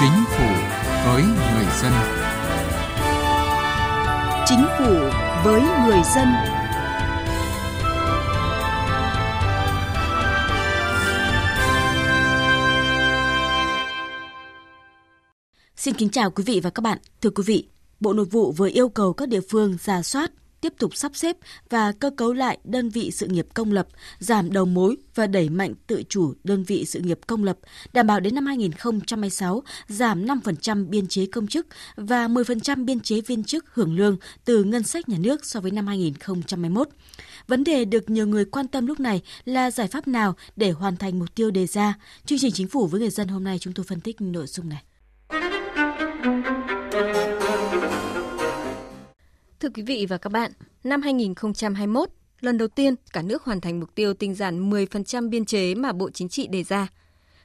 Chính phủ với người dân. Chính phủ với người dân. Xin kính chào quý vị và các bạn. Thưa quý vị, Bộ Nội vụ vừa yêu cầu các địa phương ra soát, tiếp tục sắp xếp và cơ cấu lại đơn vị sự nghiệp công lập, giảm đầu mối và đẩy mạnh tự chủ đơn vị sự nghiệp công lập, đảm bảo đến năm 2026 giảm 5% biên chế công chức và 10% biên chế viên chức hưởng lương từ ngân sách nhà nước so với năm 2021. Vấn đề được nhiều người quan tâm lúc này là giải pháp nào để hoàn thành mục tiêu đề ra. Chương trình Chính phủ với người dân hôm nay chúng tôi phân tích nội dung này. Thưa quý vị và các bạn, năm 2021, lần đầu tiên cả nước hoàn thành mục tiêu tinh giản 10% biên chế mà Bộ Chính trị đề ra.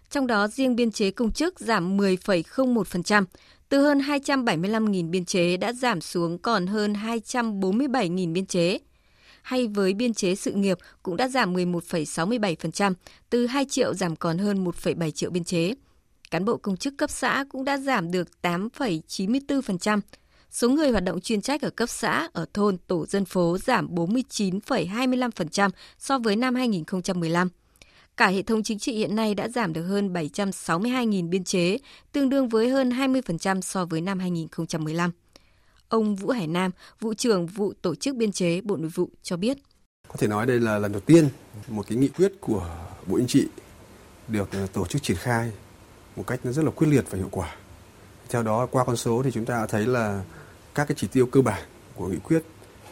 Trong đó riêng biên chế công chức giảm 10,01%, từ hơn 275.000 biên chế đã giảm xuống còn hơn 247.000 biên chế. Hay với biên chế sự nghiệp cũng đã giảm 11,67%, từ 2 triệu giảm còn hơn 1,7 triệu biên chế. Cán bộ công chức cấp xã cũng đã giảm được 8,94%, Số người hoạt động chuyên trách ở cấp xã, ở thôn, tổ dân phố giảm 49,25% so với năm 2015. Cả hệ thống chính trị hiện nay đã giảm được hơn 762.000 biên chế, tương đương với hơn 20% so với năm 2015. Ông Vũ Hải Nam, vụ trưởng vụ tổ chức biên chế Bộ Nội vụ cho biết. Có thể nói đây là lần đầu tiên một cái nghị quyết của Bộ Chính trị được tổ chức triển khai một cách rất là quyết liệt và hiệu quả. Theo đó qua con số thì chúng ta thấy là các cái chỉ tiêu cơ bản của nghị quyết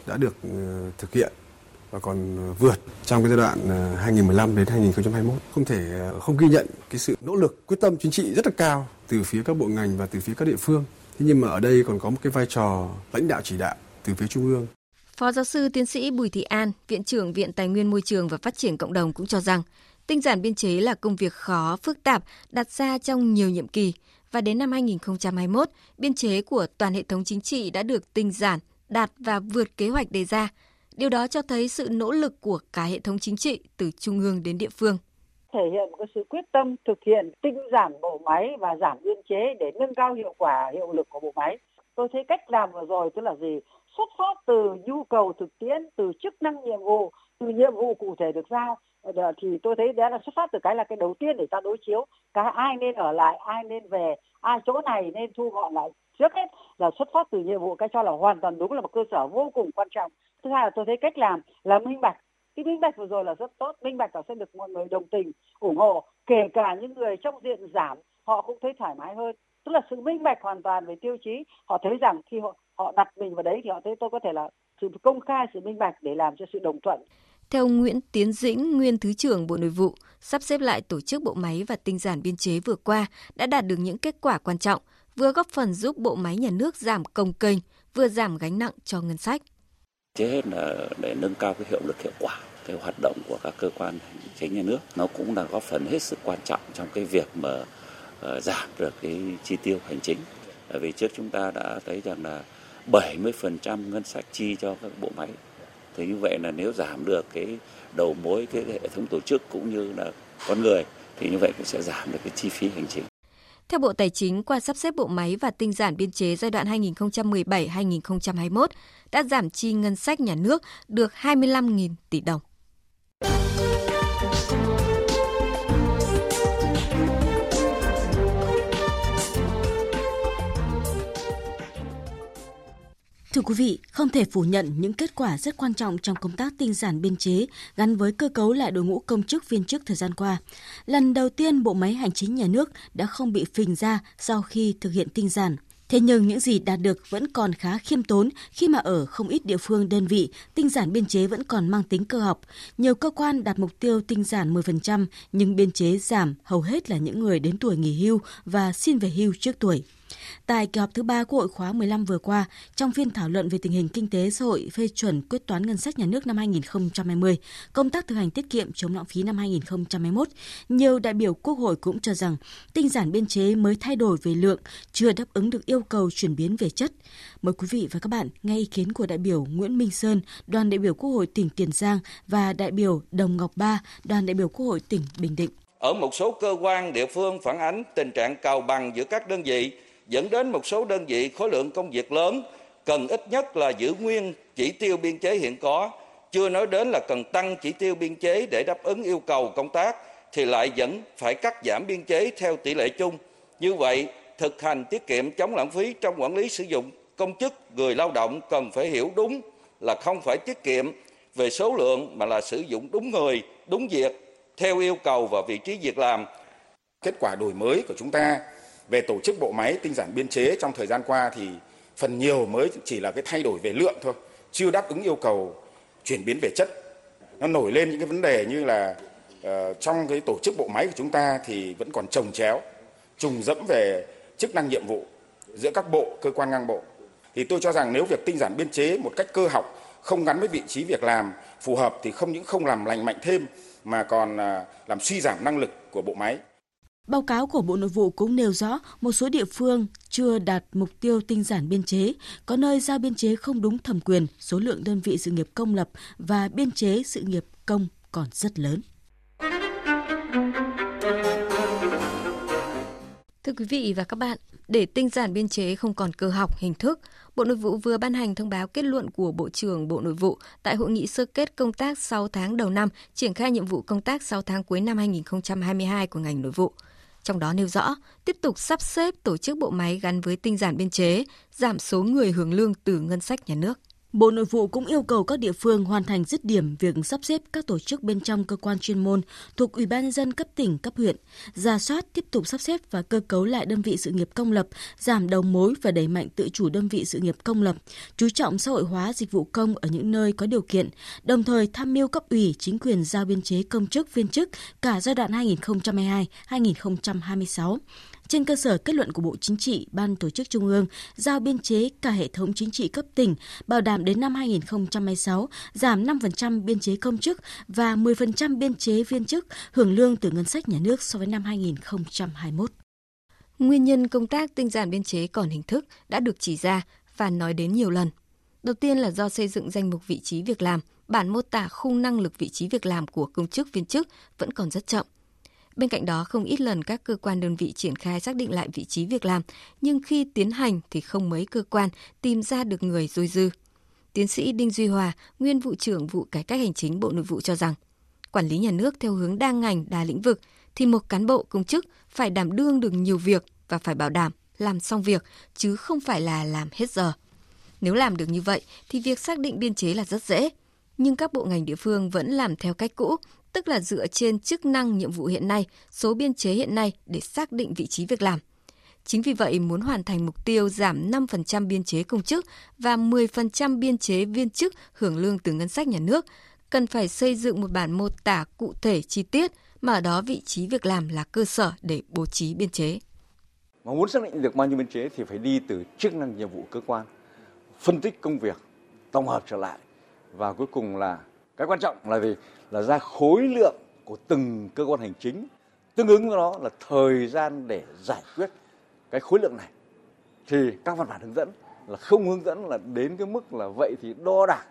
đã được ừ, thực hiện và còn vượt trong cái giai đoạn ờ, 2015 đến 2021 không thể ờ, không ghi nhận cái sự nỗ lực quyết tâm chính trị rất là cao từ phía các bộ ngành và từ phía các địa phương. Thế nhưng mà ở đây còn có một cái vai trò lãnh đạo chỉ đạo từ phía trung ương. Phó giáo sư tiến sĩ Bùi Thị An, Viện trưởng Viện Tài nguyên Môi trường và Phát triển Cộng đồng cũng cho rằng tinh giản biên chế là công việc khó, phức tạp, đặt ra trong nhiều nhiệm kỳ và đến năm 2021, biên chế của toàn hệ thống chính trị đã được tinh giản, đạt và vượt kế hoạch đề ra. Điều đó cho thấy sự nỗ lực của cả hệ thống chính trị từ trung ương đến địa phương thể hiện một sự quyết tâm thực hiện tinh giản bộ máy và giảm biên chế để nâng cao hiệu quả hiệu lực của bộ máy. Tôi thấy cách làm vừa rồi tức là gì? Xuất phát từ nhu cầu thực tiễn, từ chức năng nhiệm vụ, nhiệm vụ cụ thể được giao ờ, thì tôi thấy đó là xuất phát từ cái là cái đầu tiên để ta đối chiếu cái ai nên ở lại, ai nên về, ai chỗ này nên thu gọn lại trước hết là xuất phát từ nhiệm vụ cái cho là hoàn toàn đúng là một cơ sở vô cùng quan trọng. Thứ hai là tôi thấy cách làm là minh bạch, cái minh bạch vừa rồi là rất tốt, minh bạch là sẽ được mọi người đồng tình, ủng hộ, kể cả những người trong diện giảm, họ cũng thấy thoải mái hơn. Tức là sự minh bạch hoàn toàn về tiêu chí, họ thấy rằng khi họ họ đặt mình vào đấy thì họ thấy tôi có thể là sự công khai, sự minh bạch để làm cho sự đồng thuận theo Nguyễn Tiến Dĩnh, nguyên Thứ trưởng Bộ Nội vụ, sắp xếp lại tổ chức bộ máy và tinh giản biên chế vừa qua đã đạt được những kết quả quan trọng, vừa góp phần giúp bộ máy nhà nước giảm công kênh, vừa giảm gánh nặng cho ngân sách. Trước hết là để nâng cao cái hiệu lực hiệu quả cái hoạt động của các cơ quan hành chính nhà nước nó cũng là góp phần hết sức quan trọng trong cái việc mà uh, giảm được cái chi tiêu hành chính. Bởi vì trước chúng ta đã thấy rằng là 70% ngân sách chi cho các bộ máy thì như vậy là nếu giảm được cái đầu mối cái hệ thống tổ chức cũng như là con người thì như vậy cũng sẽ giảm được cái chi phí hành chính. Theo Bộ Tài chính, qua sắp xếp bộ máy và tinh giản biên chế giai đoạn 2017-2021 đã giảm chi ngân sách nhà nước được 25.000 tỷ đồng. Thưa quý vị, không thể phủ nhận những kết quả rất quan trọng trong công tác tinh giản biên chế gắn với cơ cấu lại đội ngũ công chức viên chức thời gian qua. Lần đầu tiên bộ máy hành chính nhà nước đã không bị phình ra sau khi thực hiện tinh giản. Thế nhưng những gì đạt được vẫn còn khá khiêm tốn khi mà ở không ít địa phương đơn vị, tinh giản biên chế vẫn còn mang tính cơ học. Nhiều cơ quan đạt mục tiêu tinh giản 10% nhưng biên chế giảm hầu hết là những người đến tuổi nghỉ hưu và xin về hưu trước tuổi. Tại kỳ họp thứ ba Quốc hội khóa 15 vừa qua, trong phiên thảo luận về tình hình kinh tế xã hội phê chuẩn quyết toán ngân sách nhà nước năm 2020, công tác thực hành tiết kiệm chống lãng phí năm 2021, nhiều đại biểu Quốc hội cũng cho rằng tinh giản biên chế mới thay đổi về lượng, chưa đáp ứng được yêu cầu chuyển biến về chất. Mời quý vị và các bạn nghe ý kiến của đại biểu Nguyễn Minh Sơn, đoàn đại biểu Quốc hội tỉnh Tiền Giang và đại biểu Đồng Ngọc Ba, đoàn đại biểu Quốc hội tỉnh Bình Định Ở một số cơ quan địa phương phản ánh tình trạng cào bằng giữa các đơn vị dẫn đến một số đơn vị khối lượng công việc lớn cần ít nhất là giữ nguyên chỉ tiêu biên chế hiện có, chưa nói đến là cần tăng chỉ tiêu biên chế để đáp ứng yêu cầu công tác thì lại vẫn phải cắt giảm biên chế theo tỷ lệ chung. Như vậy, thực hành tiết kiệm chống lãng phí trong quản lý sử dụng công chức người lao động cần phải hiểu đúng là không phải tiết kiệm về số lượng mà là sử dụng đúng người, đúng việc theo yêu cầu và vị trí việc làm. Kết quả đổi mới của chúng ta về tổ chức bộ máy tinh giản biên chế trong thời gian qua thì phần nhiều mới chỉ là cái thay đổi về lượng thôi, chưa đáp ứng yêu cầu chuyển biến về chất. Nó nổi lên những cái vấn đề như là uh, trong cái tổ chức bộ máy của chúng ta thì vẫn còn trồng chéo, trùng dẫm về chức năng nhiệm vụ giữa các bộ, cơ quan ngang bộ. Thì tôi cho rằng nếu việc tinh giản biên chế một cách cơ học không gắn với vị trí việc làm phù hợp thì không những không làm lành mạnh thêm mà còn à, làm suy giảm năng lực của bộ máy. Báo cáo của Bộ Nội vụ cũng nêu rõ một số địa phương chưa đạt mục tiêu tinh giản biên chế, có nơi giao biên chế không đúng thẩm quyền, số lượng đơn vị sự nghiệp công lập và biên chế sự nghiệp công còn rất lớn. Thưa quý vị và các bạn, để tinh giản biên chế không còn cơ học, hình thức, Bộ Nội vụ vừa ban hành thông báo kết luận của Bộ trưởng Bộ Nội vụ tại hội nghị sơ kết công tác 6 tháng đầu năm, triển khai nhiệm vụ công tác 6 tháng cuối năm 2022 của ngành nội vụ. Trong đó nêu rõ, tiếp tục sắp xếp tổ chức bộ máy gắn với tinh giản biên chế, giảm số người hưởng lương từ ngân sách nhà nước. Bộ Nội vụ cũng yêu cầu các địa phương hoàn thành dứt điểm việc sắp xếp các tổ chức bên trong cơ quan chuyên môn thuộc Ủy ban nhân dân cấp tỉnh, cấp huyện, ra soát tiếp tục sắp xếp và cơ cấu lại đơn vị sự nghiệp công lập, giảm đầu mối và đẩy mạnh tự chủ đơn vị sự nghiệp công lập, chú trọng xã hội hóa dịch vụ công ở những nơi có điều kiện, đồng thời tham mưu cấp ủy chính quyền giao biên chế công chức viên chức cả giai đoạn 2022-2026 trên cơ sở kết luận của Bộ Chính trị, Ban Tổ chức Trung ương giao biên chế cả hệ thống chính trị cấp tỉnh, bảo đảm đến năm 2026 giảm 5% biên chế công chức và 10% biên chế viên chức hưởng lương từ ngân sách nhà nước so với năm 2021. Nguyên nhân công tác tinh giản biên chế còn hình thức đã được chỉ ra và nói đến nhiều lần. Đầu tiên là do xây dựng danh mục vị trí việc làm, bản mô tả khung năng lực vị trí việc làm của công chức viên chức vẫn còn rất chậm. Bên cạnh đó, không ít lần các cơ quan đơn vị triển khai xác định lại vị trí việc làm, nhưng khi tiến hành thì không mấy cơ quan tìm ra được người dôi dư. Tiến sĩ Đinh Duy Hòa, nguyên vụ trưởng vụ cải cách hành chính Bộ Nội vụ cho rằng, quản lý nhà nước theo hướng đa ngành, đa lĩnh vực thì một cán bộ công chức phải đảm đương được nhiều việc và phải bảo đảm làm xong việc chứ không phải là làm hết giờ. Nếu làm được như vậy thì việc xác định biên chế là rất dễ, nhưng các bộ ngành địa phương vẫn làm theo cách cũ, tức là dựa trên chức năng nhiệm vụ hiện nay, số biên chế hiện nay để xác định vị trí việc làm. Chính vì vậy, muốn hoàn thành mục tiêu giảm 5% biên chế công chức và 10% biên chế viên chức hưởng lương từ ngân sách nhà nước, cần phải xây dựng một bản mô tả cụ thể chi tiết mà ở đó vị trí việc làm là cơ sở để bố trí biên chế. Mà muốn xác định được bao nhiêu biên chế thì phải đi từ chức năng nhiệm vụ cơ quan, phân tích công việc, tổng hợp trở lại và cuối cùng là cái quan trọng là gì là ra khối lượng của từng cơ quan hành chính, tương ứng với nó là thời gian để giải quyết cái khối lượng này. Thì các văn bản hướng dẫn là không hướng dẫn là đến cái mức là vậy thì đo đạc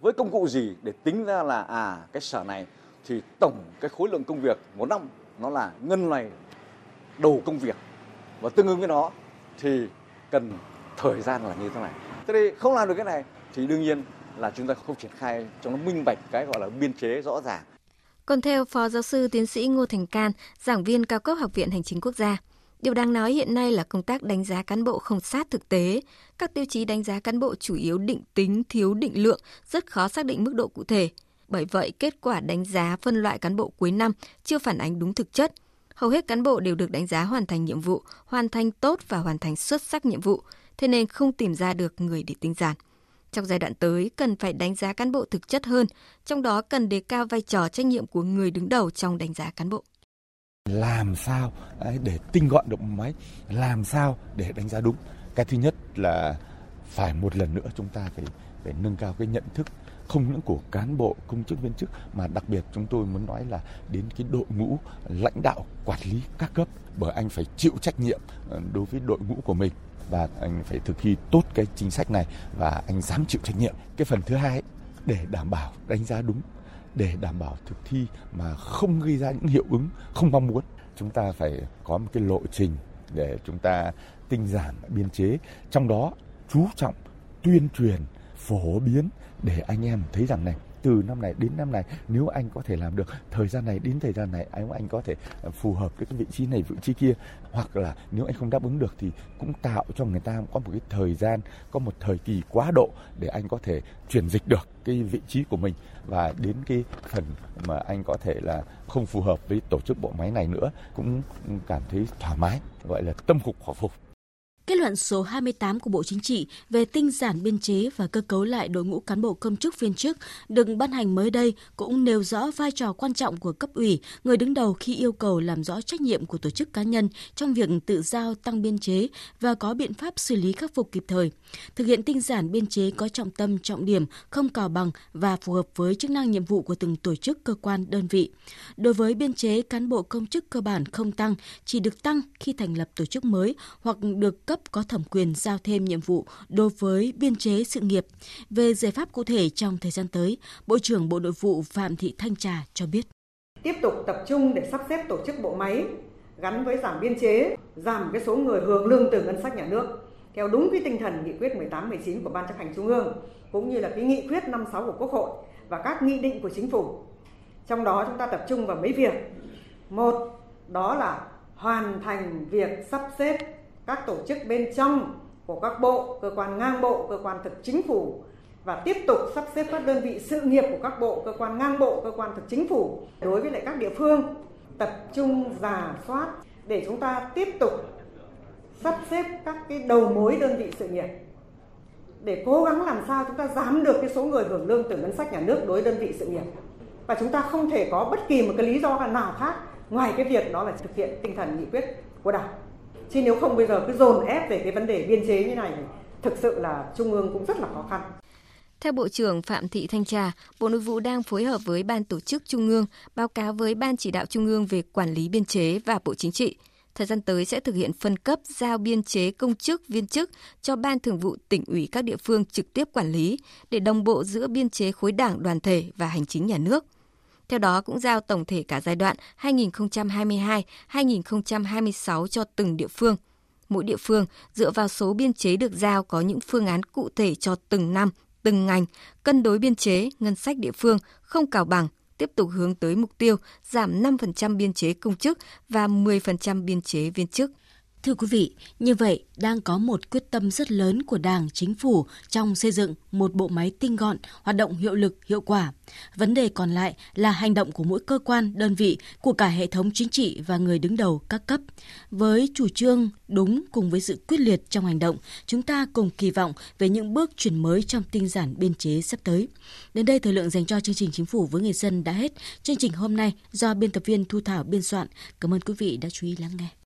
với công cụ gì để tính ra là à cái sở này thì tổng cái khối lượng công việc một năm nó là ngân này, đầu công việc và tương ứng với nó thì cần thời gian là như thế này. Thế thì không làm được cái này thì đương nhiên là chúng ta không triển khai cho nó minh bạch cái gọi là biên chế rõ ràng. Còn theo Phó Giáo sư Tiến sĩ Ngô Thành Can, giảng viên cao cấp Học viện Hành chính Quốc gia, điều đang nói hiện nay là công tác đánh giá cán bộ không sát thực tế. Các tiêu chí đánh giá cán bộ chủ yếu định tính, thiếu định lượng, rất khó xác định mức độ cụ thể. Bởi vậy, kết quả đánh giá phân loại cán bộ cuối năm chưa phản ánh đúng thực chất. Hầu hết cán bộ đều được đánh giá hoàn thành nhiệm vụ, hoàn thành tốt và hoàn thành xuất sắc nhiệm vụ, thế nên không tìm ra được người để tinh giản. Trong giai đoạn tới, cần phải đánh giá cán bộ thực chất hơn, trong đó cần đề cao vai trò trách nhiệm của người đứng đầu trong đánh giá cán bộ. Làm sao à, để tinh gọn động máy, làm sao để đánh giá đúng. Cái thứ nhất là phải một lần nữa chúng ta phải phải nâng cao cái nhận thức không những của cán bộ công chức viên chức mà đặc biệt chúng tôi muốn nói là đến cái đội ngũ lãnh đạo quản lý các cấp bởi anh phải chịu trách nhiệm à, đối với đội ngũ của mình và anh phải thực thi tốt cái chính sách này và anh dám chịu trách nhiệm. Cái phần thứ hai để đảm bảo đánh giá đúng để đảm bảo thực thi mà không gây ra những hiệu ứng không mong muốn. Chúng ta phải có một cái lộ trình để chúng ta tinh giản biên chế, trong đó chú trọng tuyên truyền, phổ biến để anh em thấy rằng này từ năm này đến năm này, nếu anh có thể làm được, thời gian này đến thời gian này, anh anh có thể ờ, phù hợp với cái vị trí này, vị trí kia. Hoặc là nếu anh không đáp ứng được thì cũng tạo cho người ta có một cái thời gian, có một thời kỳ quá độ để anh có thể chuyển dịch được cái vị trí của mình. Và đến cái phần mà anh có thể là không phù hợp với tổ chức bộ máy này nữa, cũng cảm thấy thoải mái, gọi là tâm phục khẩu phục. Kết luận số 28 của Bộ Chính trị về tinh giản biên chế và cơ cấu lại đội ngũ cán bộ công chức viên chức được ban hành mới đây cũng nêu rõ vai trò quan trọng của cấp ủy, người đứng đầu khi yêu cầu làm rõ trách nhiệm của tổ chức cá nhân trong việc tự giao tăng biên chế và có biện pháp xử lý khắc phục kịp thời. Thực hiện tinh giản biên chế có trọng tâm, trọng điểm, không cào bằng và phù hợp với chức năng nhiệm vụ của từng tổ chức, cơ quan, đơn vị. Đối với biên chế cán bộ công chức cơ bản không tăng, chỉ được tăng khi thành lập tổ chức mới hoặc được cấp cấp có thẩm quyền giao thêm nhiệm vụ đối với biên chế sự nghiệp. Về giải pháp cụ thể trong thời gian tới, Bộ trưởng Bộ Nội vụ Phạm Thị Thanh Trà cho biết. Tiếp tục tập trung để sắp xếp tổ chức bộ máy gắn với giảm biên chế, giảm cái số người hưởng lương từ ngân sách nhà nước theo đúng cái tinh thần nghị quyết 18 19 của Ban chấp hành Trung ương cũng như là cái nghị quyết 56 của Quốc hội và các nghị định của chính phủ. Trong đó chúng ta tập trung vào mấy việc. Một, đó là hoàn thành việc sắp xếp các tổ chức bên trong của các bộ, cơ quan ngang bộ, cơ quan thực chính phủ và tiếp tục sắp xếp các đơn vị sự nghiệp của các bộ, cơ quan ngang bộ, cơ quan thực chính phủ đối với lại các địa phương tập trung giả soát để chúng ta tiếp tục sắp xếp các cái đầu mối đơn vị sự nghiệp. Để cố gắng làm sao chúng ta giảm được cái số người hưởng lương từ ngân sách nhà nước đối đơn vị sự nghiệp. Và chúng ta không thể có bất kỳ một cái lý do nào khác ngoài cái việc đó là thực hiện tinh thần nghị quyết của đảng chứ nếu không bây giờ cứ dồn ép về cái vấn đề biên chế như này thực sự là trung ương cũng rất là khó khăn theo Bộ trưởng Phạm Thị Thanh Trà, Bộ Nội vụ đang phối hợp với Ban Tổ chức Trung ương báo cáo với Ban Chỉ đạo Trung ương về quản lý biên chế và Bộ Chính trị. Thời gian tới sẽ thực hiện phân cấp giao biên chế công chức, viên chức cho Ban Thường vụ tỉnh ủy các địa phương trực tiếp quản lý để đồng bộ giữa biên chế khối đảng đoàn thể và hành chính nhà nước. Theo đó cũng giao tổng thể cả giai đoạn 2022-2026 cho từng địa phương. Mỗi địa phương dựa vào số biên chế được giao có những phương án cụ thể cho từng năm, từng ngành, cân đối biên chế, ngân sách địa phương không cào bằng, tiếp tục hướng tới mục tiêu giảm 5% biên chế công chức và 10% biên chế viên chức. Thưa quý vị, như vậy đang có một quyết tâm rất lớn của Đảng, Chính phủ trong xây dựng một bộ máy tinh gọn, hoạt động hiệu lực, hiệu quả. Vấn đề còn lại là hành động của mỗi cơ quan, đơn vị, của cả hệ thống chính trị và người đứng đầu các cấp. Với chủ trương đúng cùng với sự quyết liệt trong hành động, chúng ta cùng kỳ vọng về những bước chuyển mới trong tinh giản biên chế sắp tới. Đến đây thời lượng dành cho chương trình Chính phủ với người dân đã hết. Chương trình hôm nay do biên tập viên Thu Thảo biên soạn. Cảm ơn quý vị đã chú ý lắng nghe.